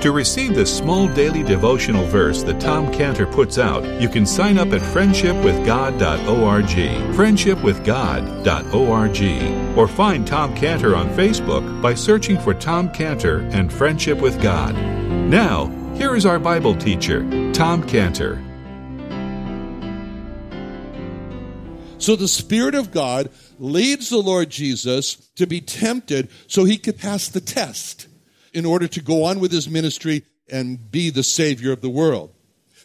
To receive this small daily devotional verse that Tom Cantor puts out, you can sign up at friendshipwithgod.org, friendshipwithgod.org, or find Tom Cantor on Facebook by searching for Tom Cantor and Friendship with God. Now, here is our Bible teacher, Tom Cantor. So the Spirit of God leads the Lord Jesus to be tempted so he could pass the test in order to go on with his ministry and be the Savior of the world.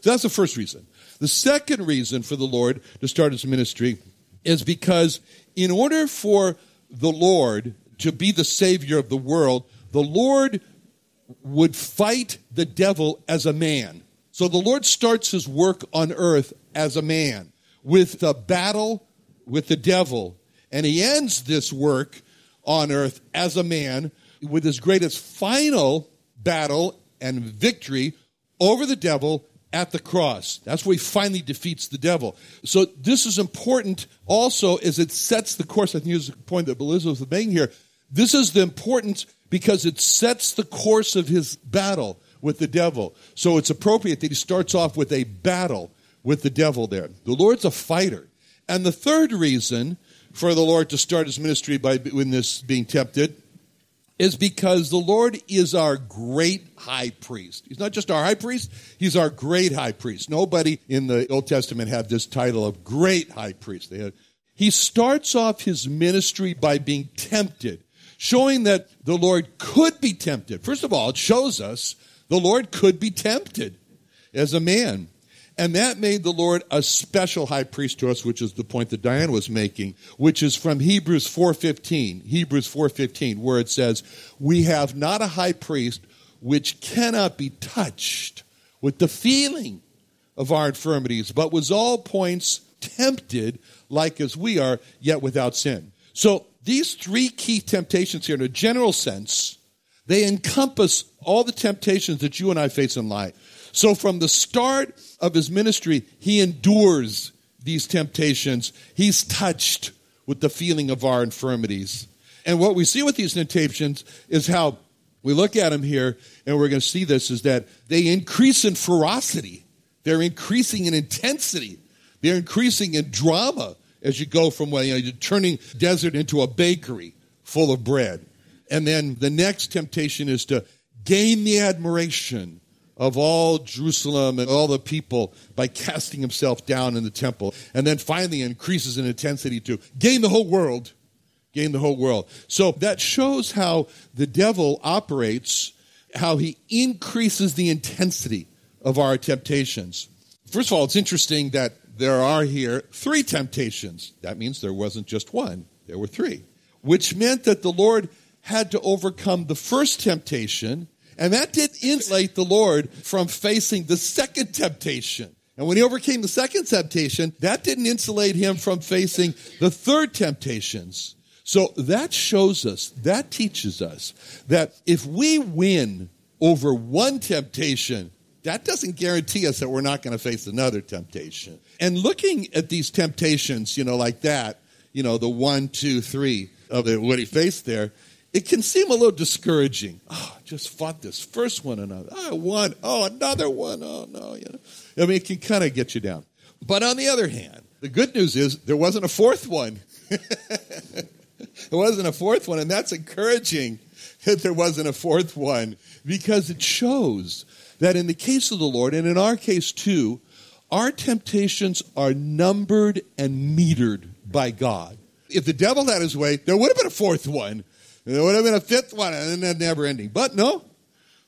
So that's the first reason. The second reason for the Lord to start his ministry is because in order for the Lord to be the Savior of the world, the Lord would fight the devil as a man. So the Lord starts his work on earth as a man with the battle with the devil. And he ends this work on earth as a man with his greatest final battle and victory over the devil at the cross. That's where he finally defeats the devil. So this is important also as it sets the course. I think is the point that Elizabeth was making here. This is the importance because it sets the course of his battle with the devil. So it's appropriate that he starts off with a battle with the devil there. The Lord's a fighter. And the third reason for the Lord to start his ministry by in this being tempted is because the Lord is our great high priest. He's not just our high priest, he's our great high priest. Nobody in the Old Testament had this title of great high priest. Had, he starts off his ministry by being tempted, showing that the Lord could be tempted. First of all, it shows us the Lord could be tempted as a man. And that made the Lord a special high priest to us, which is the point that Diane was making, which is from Hebrews 4.15, Hebrews 4.15, where it says, we have not a high priest which cannot be touched with the feeling of our infirmities, but was all points tempted like as we are, yet without sin. So these three key temptations here, in a general sense, they encompass all the temptations that you and I face in life. So from the start of his ministry, he endures these temptations. He's touched with the feeling of our infirmities. And what we see with these temptations is how we look at them here, and we're going to see this, is that they increase in ferocity. They're increasing in intensity. They're increasing in drama as you go from, you know, you're turning desert into a bakery full of bread. And then the next temptation is to gain the admiration of all Jerusalem and all the people by casting himself down in the temple. And then finally increases in intensity to gain the whole world. Gain the whole world. So that shows how the devil operates, how he increases the intensity of our temptations. First of all, it's interesting that there are here three temptations. That means there wasn't just one, there were three, which meant that the Lord had to overcome the first temptation and that didn't insulate the Lord from facing the second temptation. And when he overcame the second temptation, that didn't insulate him from facing the third temptations. So that shows us, that teaches us that if we win over one temptation, that doesn't guarantee us that we're not going to face another temptation. And looking at these temptations, you know, like that, you know, the one, two, three of what he faced there, it can seem a little discouraging. Oh, just fought this first one, another. I won. Oh, another one. Oh no, you know. I mean, it can kind of get you down. But on the other hand, the good news is there wasn't a fourth one. there wasn't a fourth one, and that's encouraging that there wasn't a fourth one because it shows that in the case of the Lord, and in our case too, our temptations are numbered and metered by God. If the devil had his way, there would have been a fourth one there would have been a fifth one and then never ending. But no,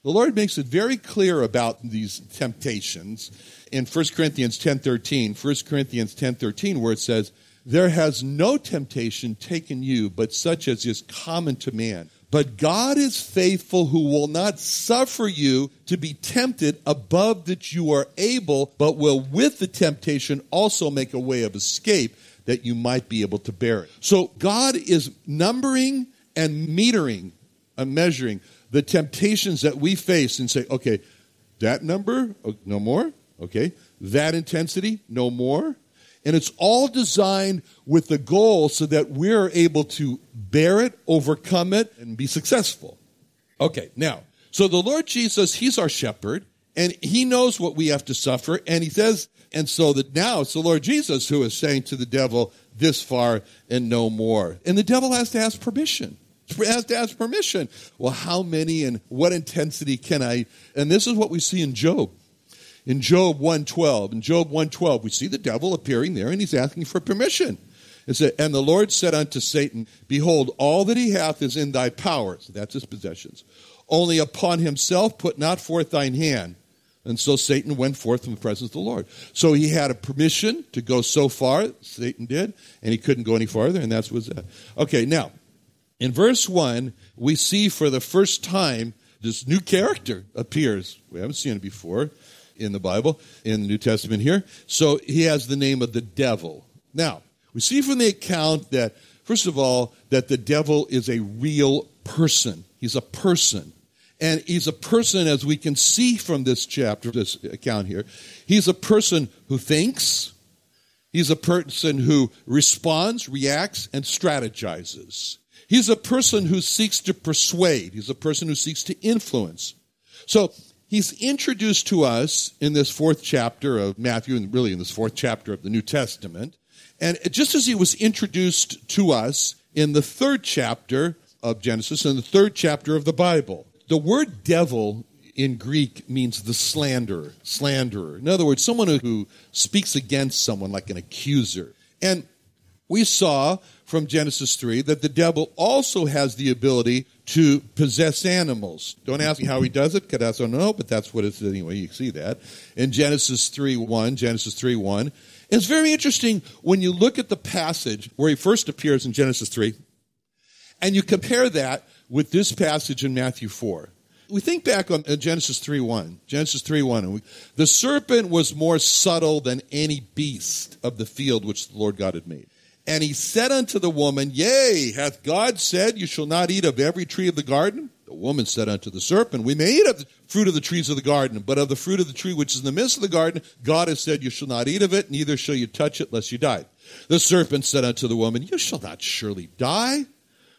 The Lord makes it very clear about these temptations in 1 Corinthians 10:13, 1 Corinthians 10:13 where it says, "There has no temptation taken you but such as is common to man." But God is faithful who will not suffer you to be tempted above that you are able, but will with the temptation also make a way of escape that you might be able to bear it. So God is numbering and metering and measuring the temptations that we face and say, okay, that number, no more. Okay. That intensity, no more. And it's all designed with the goal so that we're able to bear it, overcome it, and be successful. Okay, now, so the Lord Jesus, He's our shepherd, and He knows what we have to suffer, and He says, and so that now it's the Lord Jesus who is saying to the devil, this far and no more. And the devil has to ask permission. Has to ask permission. Well, how many and what intensity can I? And this is what we see in Job in Job 112. In Job 112, we see the devil appearing there and he's asking for permission. It said, And the Lord said unto Satan, Behold, all that he hath is in thy power. So that's his possessions. Only upon himself put not forth thine hand. And so Satan went forth from the presence of the Lord. So he had a permission to go so far, Satan did, and he couldn't go any farther, and that's was that. Okay, now, in verse 1, we see for the first time this new character appears. We haven't seen it before in the Bible, in the New Testament here. So he has the name of the devil. Now, we see from the account that, first of all, that the devil is a real person. He's a person. And he's a person, as we can see from this chapter, this account here, he's a person who thinks, he's a person who responds, reacts, and strategizes. He's a person who seeks to persuade. He's a person who seeks to influence. So he's introduced to us in this fourth chapter of Matthew, and really in this fourth chapter of the New Testament. And just as he was introduced to us in the third chapter of Genesis and the third chapter of the Bible, the word devil in Greek means the slanderer, slanderer. In other words, someone who speaks against someone like an accuser. And we saw from Genesis 3 that the devil also has the ability to possess animals. Don't ask me how he does it, because I don't know, but that's what it is anyway. You see that in Genesis 3 1, Genesis 3 1. It's very interesting when you look at the passage where he first appears in Genesis 3, and you compare that with this passage in Matthew 4. We think back on uh, Genesis 3 1. Genesis 3 1. The serpent was more subtle than any beast of the field which the Lord God had made. And he said unto the woman, Yea, hath God said, You shall not eat of every tree of the garden? The woman said unto the serpent, We may eat of the fruit of the trees of the garden, but of the fruit of the tree which is in the midst of the garden, God has said, You shall not eat of it, neither shall you touch it, lest you die. The serpent said unto the woman, You shall not surely die.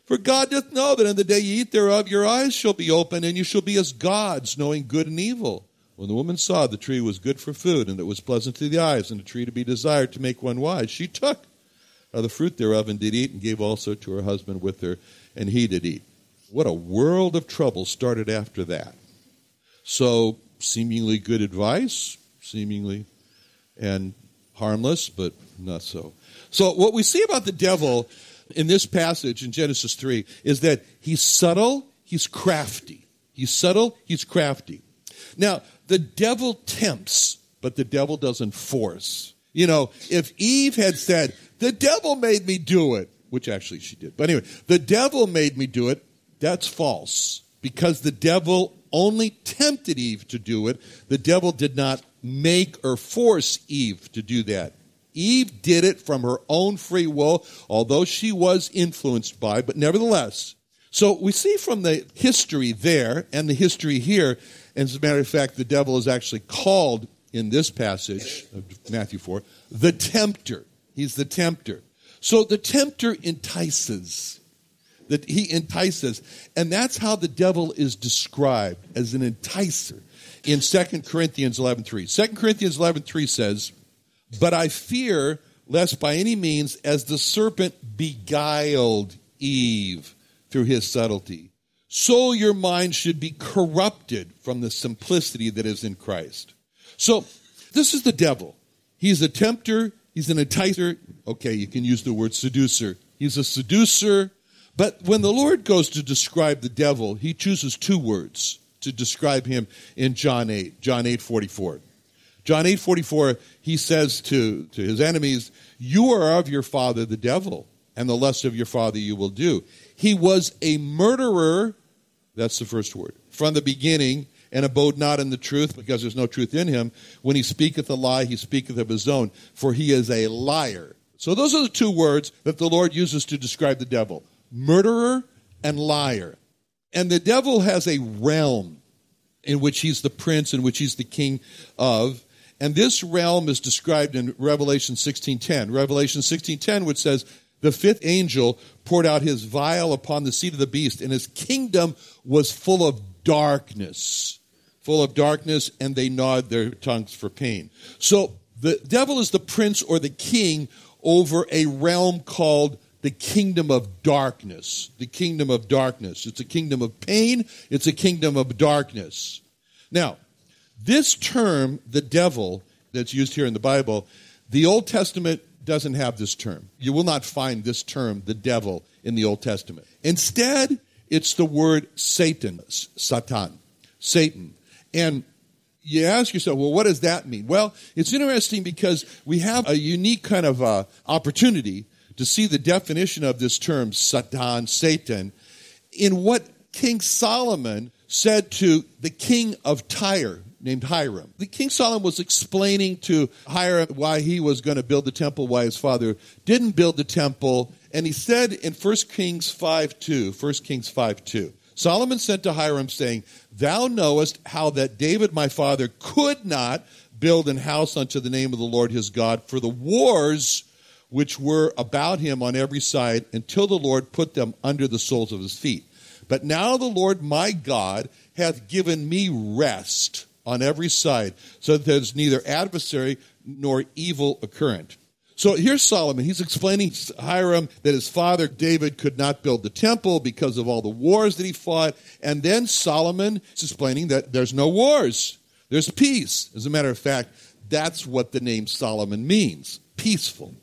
For God doth know that in the day ye eat thereof, your eyes shall be opened, and you shall be as gods, knowing good and evil. When the woman saw the tree was good for food, and it was pleasant to the eyes, and a tree to be desired to make one wise, she took the fruit thereof, and did eat, and gave also to her husband with her, and he did eat. What a world of trouble started after that. So, seemingly good advice, seemingly, and harmless, but not so. So, what we see about the devil in this passage in Genesis 3 is that he's subtle, he's crafty. He's subtle, he's crafty. Now, the devil tempts, but the devil doesn't force. You know, if Eve had said, the devil made me do it, which actually she did. But anyway, the devil made me do it. That's false because the devil only tempted Eve to do it. The devil did not make or force Eve to do that. Eve did it from her own free will, although she was influenced by, but nevertheless. So we see from the history there and the history here, and as a matter of fact, the devil is actually called in this passage of Matthew 4, the tempter. He's the tempter. So the tempter entices. That he entices. And that's how the devil is described as an enticer in 2 Corinthians 11.3. 2 Corinthians 11.3 says, But I fear lest by any means as the serpent beguiled Eve through his subtlety, so your mind should be corrupted from the simplicity that is in Christ. So this is the devil. He's a tempter. He's an enticer. Okay, you can use the word seducer. He's a seducer. But when the Lord goes to describe the devil, he chooses two words to describe him in John 8, John 8 44. John 8 44, he says to, to his enemies, You are of your father the devil, and the lust of your father you will do. He was a murderer, that's the first word, from the beginning, and abode not in the truth, because there's no truth in him. When he speaketh a lie, he speaketh of his own, for he is a liar. So those are the two words that the Lord uses to describe the devil murderer and liar. And the devil has a realm in which he's the prince, in which he's the king of. And this realm is described in Revelation 16:10. Revelation 16:10 which says, "The fifth angel poured out his vial upon the seat of the beast, and his kingdom was full of darkness." Full of darkness, and they gnawed their tongues for pain. So the devil is the prince or the king over a realm called the kingdom of darkness. The kingdom of darkness. It's a kingdom of pain, it's a kingdom of darkness. Now, this term, the devil, that's used here in the Bible, the Old Testament doesn't have this term. You will not find this term, the devil, in the Old Testament. Instead, it's the word Satan, Satan, Satan. And you ask yourself, well, what does that mean? Well, it's interesting because we have a unique kind of uh, opportunity to see the definition of this term, Satan, Satan, in what King Solomon said to the king of Tyre, named Hiram. The King Solomon was explaining to Hiram why he was going to build the temple, why his father didn't build the temple. And he said in 1 Kings 5 2, 1 Kings 5 2, Solomon sent to Hiram, saying, Thou knowest how that David my father could not build an house unto the name of the Lord his God for the wars which were about him on every side until the Lord put them under the soles of his feet. But now the Lord my God hath given me rest on every side, so that there's neither adversary nor evil occurrent. So here's Solomon. He's explaining to Hiram that his father David could not build the temple because of all the wars that he fought. And then Solomon is explaining that there's no wars, there's peace. As a matter of fact, that's what the name Solomon means peaceful.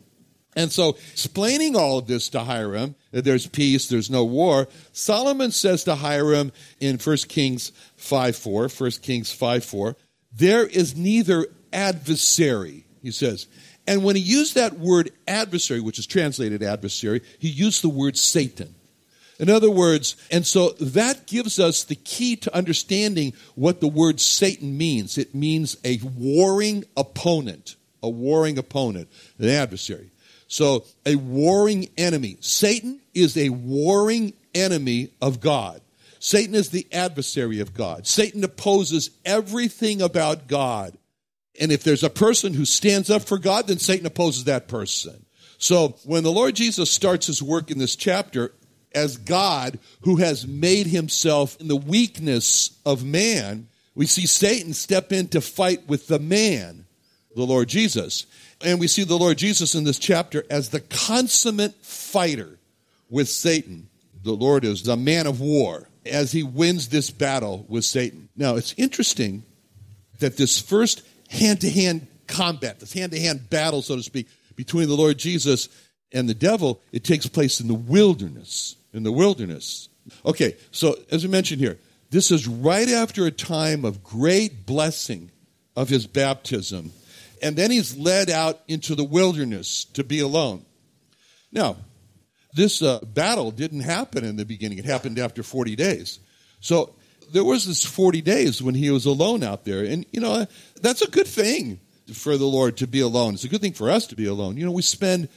And so, explaining all of this to Hiram, that there's peace, there's no war, Solomon says to Hiram in 1 Kings 5 4, 1 Kings 5 4, there is neither adversary, he says. And when he used that word adversary, which is translated adversary, he used the word Satan. In other words, and so that gives us the key to understanding what the word Satan means. It means a warring opponent, a warring opponent, an adversary. So, a warring enemy. Satan is a warring enemy of God. Satan is the adversary of God. Satan opposes everything about God. And if there's a person who stands up for God, then Satan opposes that person. So when the Lord Jesus starts his work in this chapter as God who has made himself in the weakness of man, we see Satan step in to fight with the man, the Lord Jesus. And we see the Lord Jesus in this chapter as the consummate fighter with Satan. The Lord is the man of war as he wins this battle with Satan. Now, it's interesting that this first hand to hand combat, this hand to hand battle, so to speak, between the Lord Jesus and the devil, it takes place in the wilderness. In the wilderness. Okay, so as we mentioned here, this is right after a time of great blessing of his baptism and then he's led out into the wilderness to be alone. Now, this uh, battle didn't happen in the beginning, it happened after 40 days. So there was this 40 days when he was alone out there. And, you know, that's a good thing for the Lord to be alone. It's a good thing for us to be alone. You know, we spend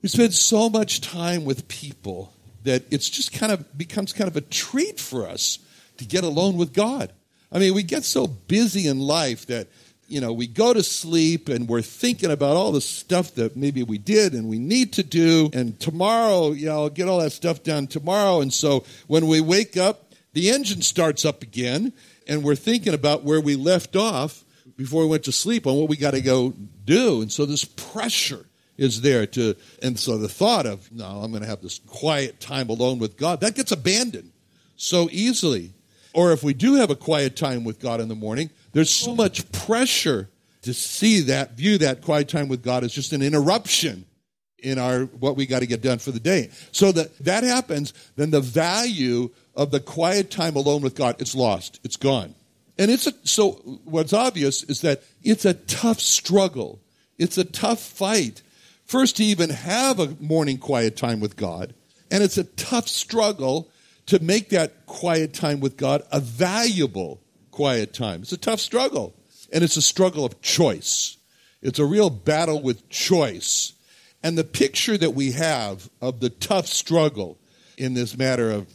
we spend so much time with people that it's just kind of becomes kind of a treat for us to get alone with God. I mean, we get so busy in life that you know, we go to sleep and we're thinking about all the stuff that maybe we did and we need to do. And tomorrow, you know, I'll get all that stuff done tomorrow. And so when we wake up, the engine starts up again and we're thinking about where we left off before we went to sleep on what we got to go do. And so this pressure is there to, and so the thought of, no, I'm going to have this quiet time alone with God, that gets abandoned so easily. Or if we do have a quiet time with God in the morning, there's so much pressure to see that, view that quiet time with God as just an interruption in our what we got to get done for the day. So that that happens, then the value of the quiet time alone with God, it's lost. It's gone. And it's a, so what's obvious is that it's a tough struggle. It's a tough fight. First to even have a morning quiet time with God, and it's a tough struggle to make that quiet time with God a valuable quiet time. It's a tough struggle. And it's a struggle of choice. It's a real battle with choice. And the picture that we have of the tough struggle in this matter of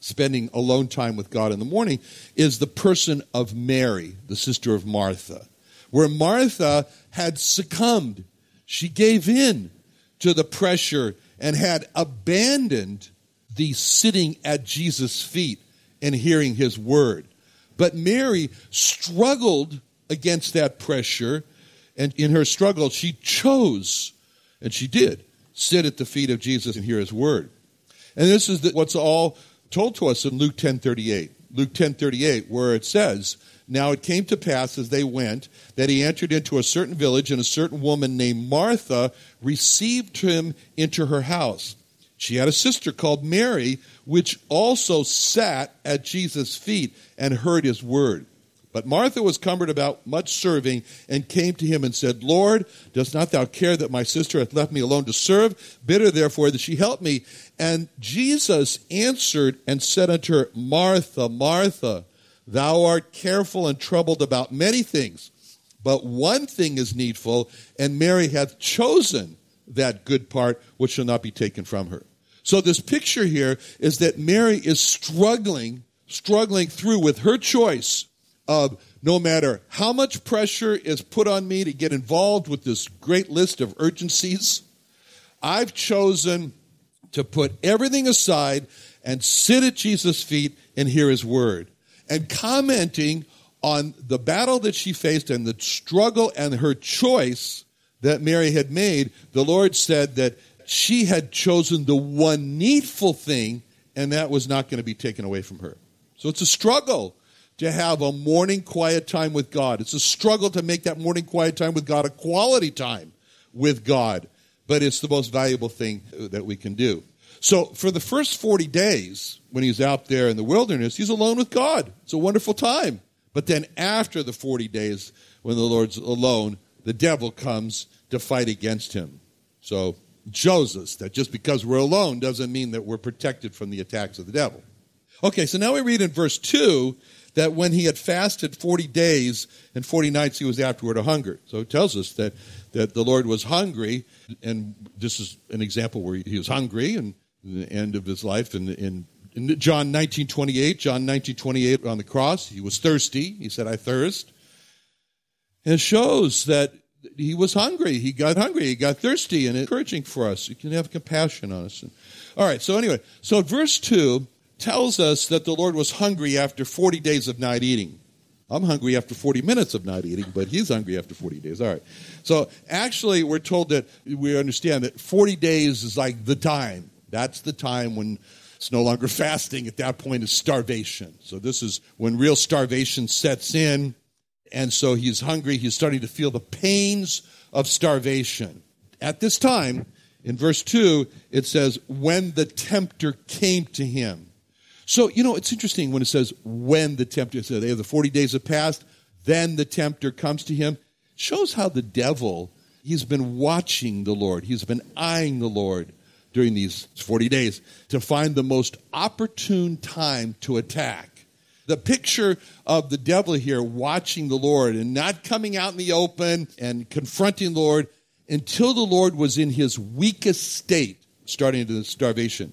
spending alone time with God in the morning is the person of Mary, the sister of Martha, where Martha had succumbed. She gave in to the pressure and had abandoned the sitting at Jesus' feet and hearing his word. But Mary struggled against that pressure, and in her struggle, she chose, and she did, sit at the feet of Jesus and hear his word. And this is what's all told to us in Luke 10:38. Luke 10:38 where it says, "Now it came to pass as they went that he entered into a certain village and a certain woman named Martha received him into her house. She had a sister called Mary which also sat at Jesus' feet and heard his word." But Martha was cumbered about much serving and came to him and said, Lord, dost not thou care that my sister hath left me alone to serve? Bid her therefore that she help me. And Jesus answered and said unto her, Martha, Martha, thou art careful and troubled about many things, but one thing is needful, and Mary hath chosen that good part which shall not be taken from her. So this picture here is that Mary is struggling, struggling through with her choice of no matter how much pressure is put on me to get involved with this great list of urgencies, I've chosen to put everything aside and sit at Jesus' feet and hear his word. And commenting on the battle that she faced and the struggle and her choice that Mary had made, the Lord said that she had chosen the one needful thing, and that was not going to be taken away from her. So it's a struggle to have a morning quiet time with God. It's a struggle to make that morning quiet time with God a quality time with God, but it's the most valuable thing that we can do. So, for the first 40 days, when he's out there in the wilderness, he's alone with God. It's a wonderful time. But then, after the 40 days, when the Lord's alone, the devil comes to fight against him. So, us that just because we're alone doesn't mean that we're protected from the attacks of the devil. Okay, so now we read in verse 2 that when he had fasted 40 days and 40 nights, he was afterward a hunger. So it tells us that, that the Lord was hungry, and this is an example where he was hungry and the end of his life. In, in John 19, 28, John 19, 28 on the cross, he was thirsty. He said, I thirst. And it shows that he was hungry. He got hungry. He got thirsty, and encouraging for us. You can have compassion on us. All right, so anyway, so verse 2 tells us that the Lord was hungry after 40 days of not eating. I'm hungry after 40 minutes of not eating, but he's hungry after 40 days. All right. So actually, we're told that we understand that 40 days is like the time. That's the time when it's no longer fasting. At that point, is starvation. So this is when real starvation sets in. And so he's hungry. He's starting to feel the pains of starvation. At this time, in verse 2, it says, when the tempter came to him. So, you know, it's interesting when it says when the tempter, so they have the 40 days have passed, then the tempter comes to him. Shows how the devil, he's been watching the Lord. He's been eyeing the Lord during these 40 days to find the most opportune time to attack. The picture of the devil here watching the Lord and not coming out in the open and confronting the Lord until the Lord was in his weakest state, starting into the starvation.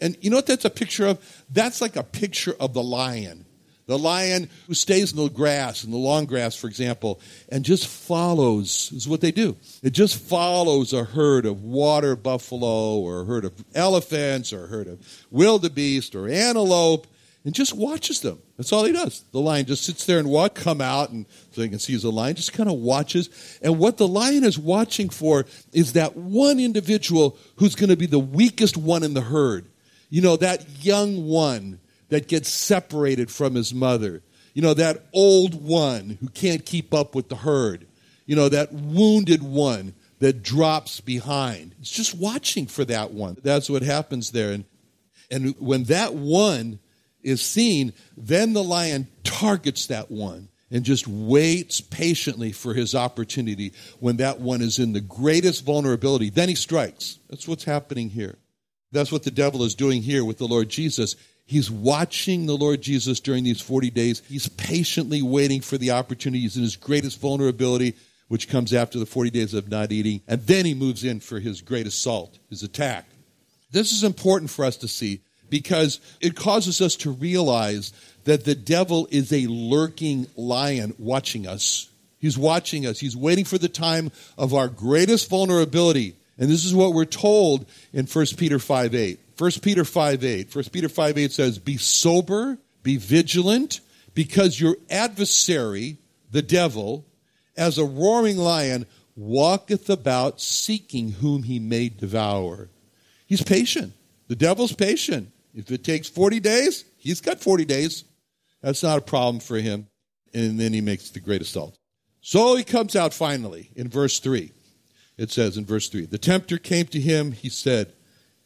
And you know what that's a picture of? That's like a picture of the lion. The lion who stays in the grass, in the long grass, for example, and just follows, is what they do. It just follows a herd of water buffalo or a herd of elephants or a herd of wildebeest or antelope and just watches them. That's all he does. The lion just sits there and watch, come out, and so he can see the lion, just kind of watches. And what the lion is watching for is that one individual who's going to be the weakest one in the herd you know, that young one that gets separated from his mother. You know, that old one who can't keep up with the herd. You know, that wounded one that drops behind. It's just watching for that one. That's what happens there. And, and when that one is seen, then the lion targets that one and just waits patiently for his opportunity when that one is in the greatest vulnerability. Then he strikes. That's what's happening here. That's what the devil is doing here with the Lord Jesus. He's watching the Lord Jesus during these 40 days. He's patiently waiting for the opportunity. He's in his greatest vulnerability, which comes after the 40 days of not eating. And then he moves in for his great assault, his attack. This is important for us to see because it causes us to realize that the devil is a lurking lion watching us. He's watching us. He's waiting for the time of our greatest vulnerability. And this is what we're told in 1 Peter 5 8. 1 Peter 5 8. 1 Peter 5 8 says, Be sober, be vigilant, because your adversary, the devil, as a roaring lion, walketh about seeking whom he may devour. He's patient. The devil's patient. If it takes 40 days, he's got 40 days. That's not a problem for him. And then he makes the great assault. So he comes out finally in verse 3. It says in verse 3 The tempter came to him, he said,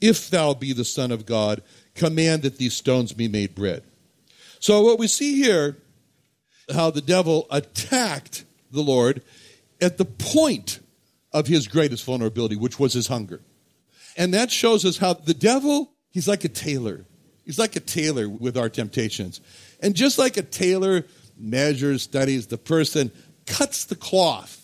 If thou be the Son of God, command that these stones be made bread. So what we see here, how the devil attacked the Lord at the point of his greatest vulnerability, which was his hunger. And that shows us how the devil He's like a tailor. He's like a tailor with our temptations. And just like a tailor measures, studies the person, cuts the cloth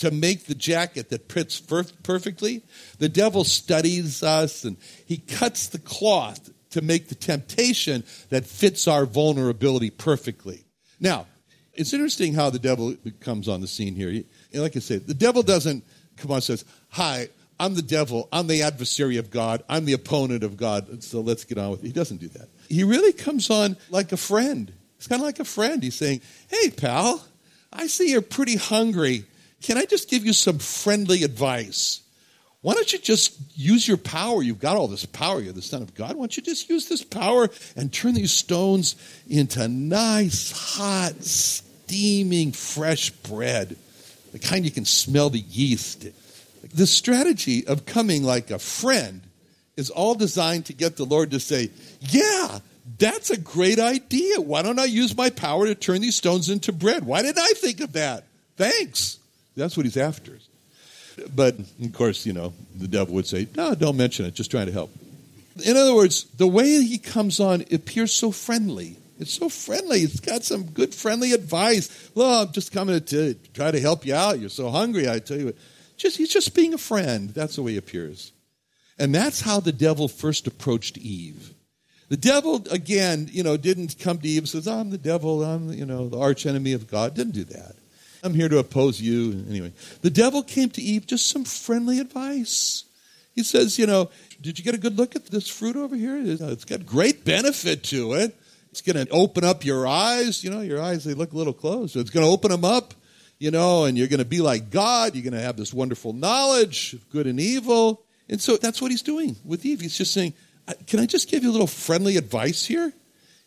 to make the jacket that fits perfectly, the devil studies us and he cuts the cloth to make the temptation that fits our vulnerability perfectly. Now, it's interesting how the devil comes on the scene here. Like I said, the devil doesn't come on and says, Hi, I'm the devil. I'm the adversary of God. I'm the opponent of God. So let's get on with it. He doesn't do that. He really comes on like a friend. It's kind of like a friend. He's saying, Hey, pal, I see you're pretty hungry. Can I just give you some friendly advice? Why don't you just use your power? You've got all this power. You're the Son of God. Why don't you just use this power and turn these stones into nice, hot, steaming, fresh bread? The kind you can smell the yeast the strategy of coming like a friend is all designed to get the Lord to say, Yeah, that's a great idea. Why don't I use my power to turn these stones into bread? Why didn't I think of that? Thanks. That's what he's after. But of course, you know, the devil would say, No, don't mention it, just trying to help. In other words, the way he comes on appears so friendly. It's so friendly. It's got some good friendly advice. Well, I'm just coming to try to help you out. You're so hungry, I tell you. Just, he's just being a friend. That's the way he appears. And that's how the devil first approached Eve. The devil, again, you know, didn't come to Eve and says, I'm the devil, I'm, you know, the arch enemy of God. Didn't do that. I'm here to oppose you. Anyway, the devil came to Eve just some friendly advice. He says, you know, did you get a good look at this fruit over here? It's got great benefit to it. It's going to open up your eyes. You know, your eyes, they look a little closed. So it's going to open them up you know, and you're going to be like God. You're going to have this wonderful knowledge of good and evil. And so that's what he's doing with Eve. He's just saying, Can I just give you a little friendly advice here?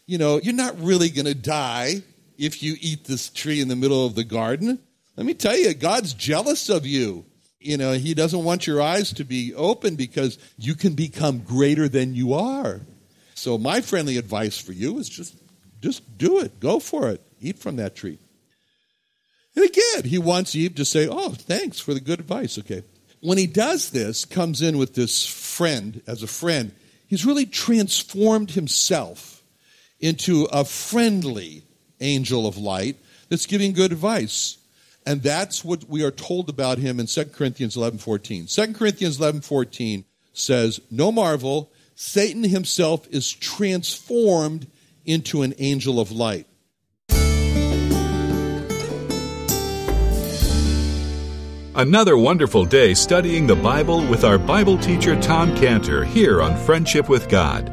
You know, you're not really going to die if you eat this tree in the middle of the garden. Let me tell you, God's jealous of you. You know, He doesn't want your eyes to be open because you can become greater than you are. So, my friendly advice for you is just, just do it. Go for it. Eat from that tree. And again, he wants Eve to say, Oh, thanks for the good advice. Okay. When he does this, comes in with this friend as a friend, he's really transformed himself into a friendly angel of light that's giving good advice. And that's what we are told about him in 2 Corinthians 11 14. 2 Corinthians 11 14 says, No marvel, Satan himself is transformed into an angel of light. Another wonderful day studying the Bible with our Bible teacher Tom Cantor here on Friendship with God.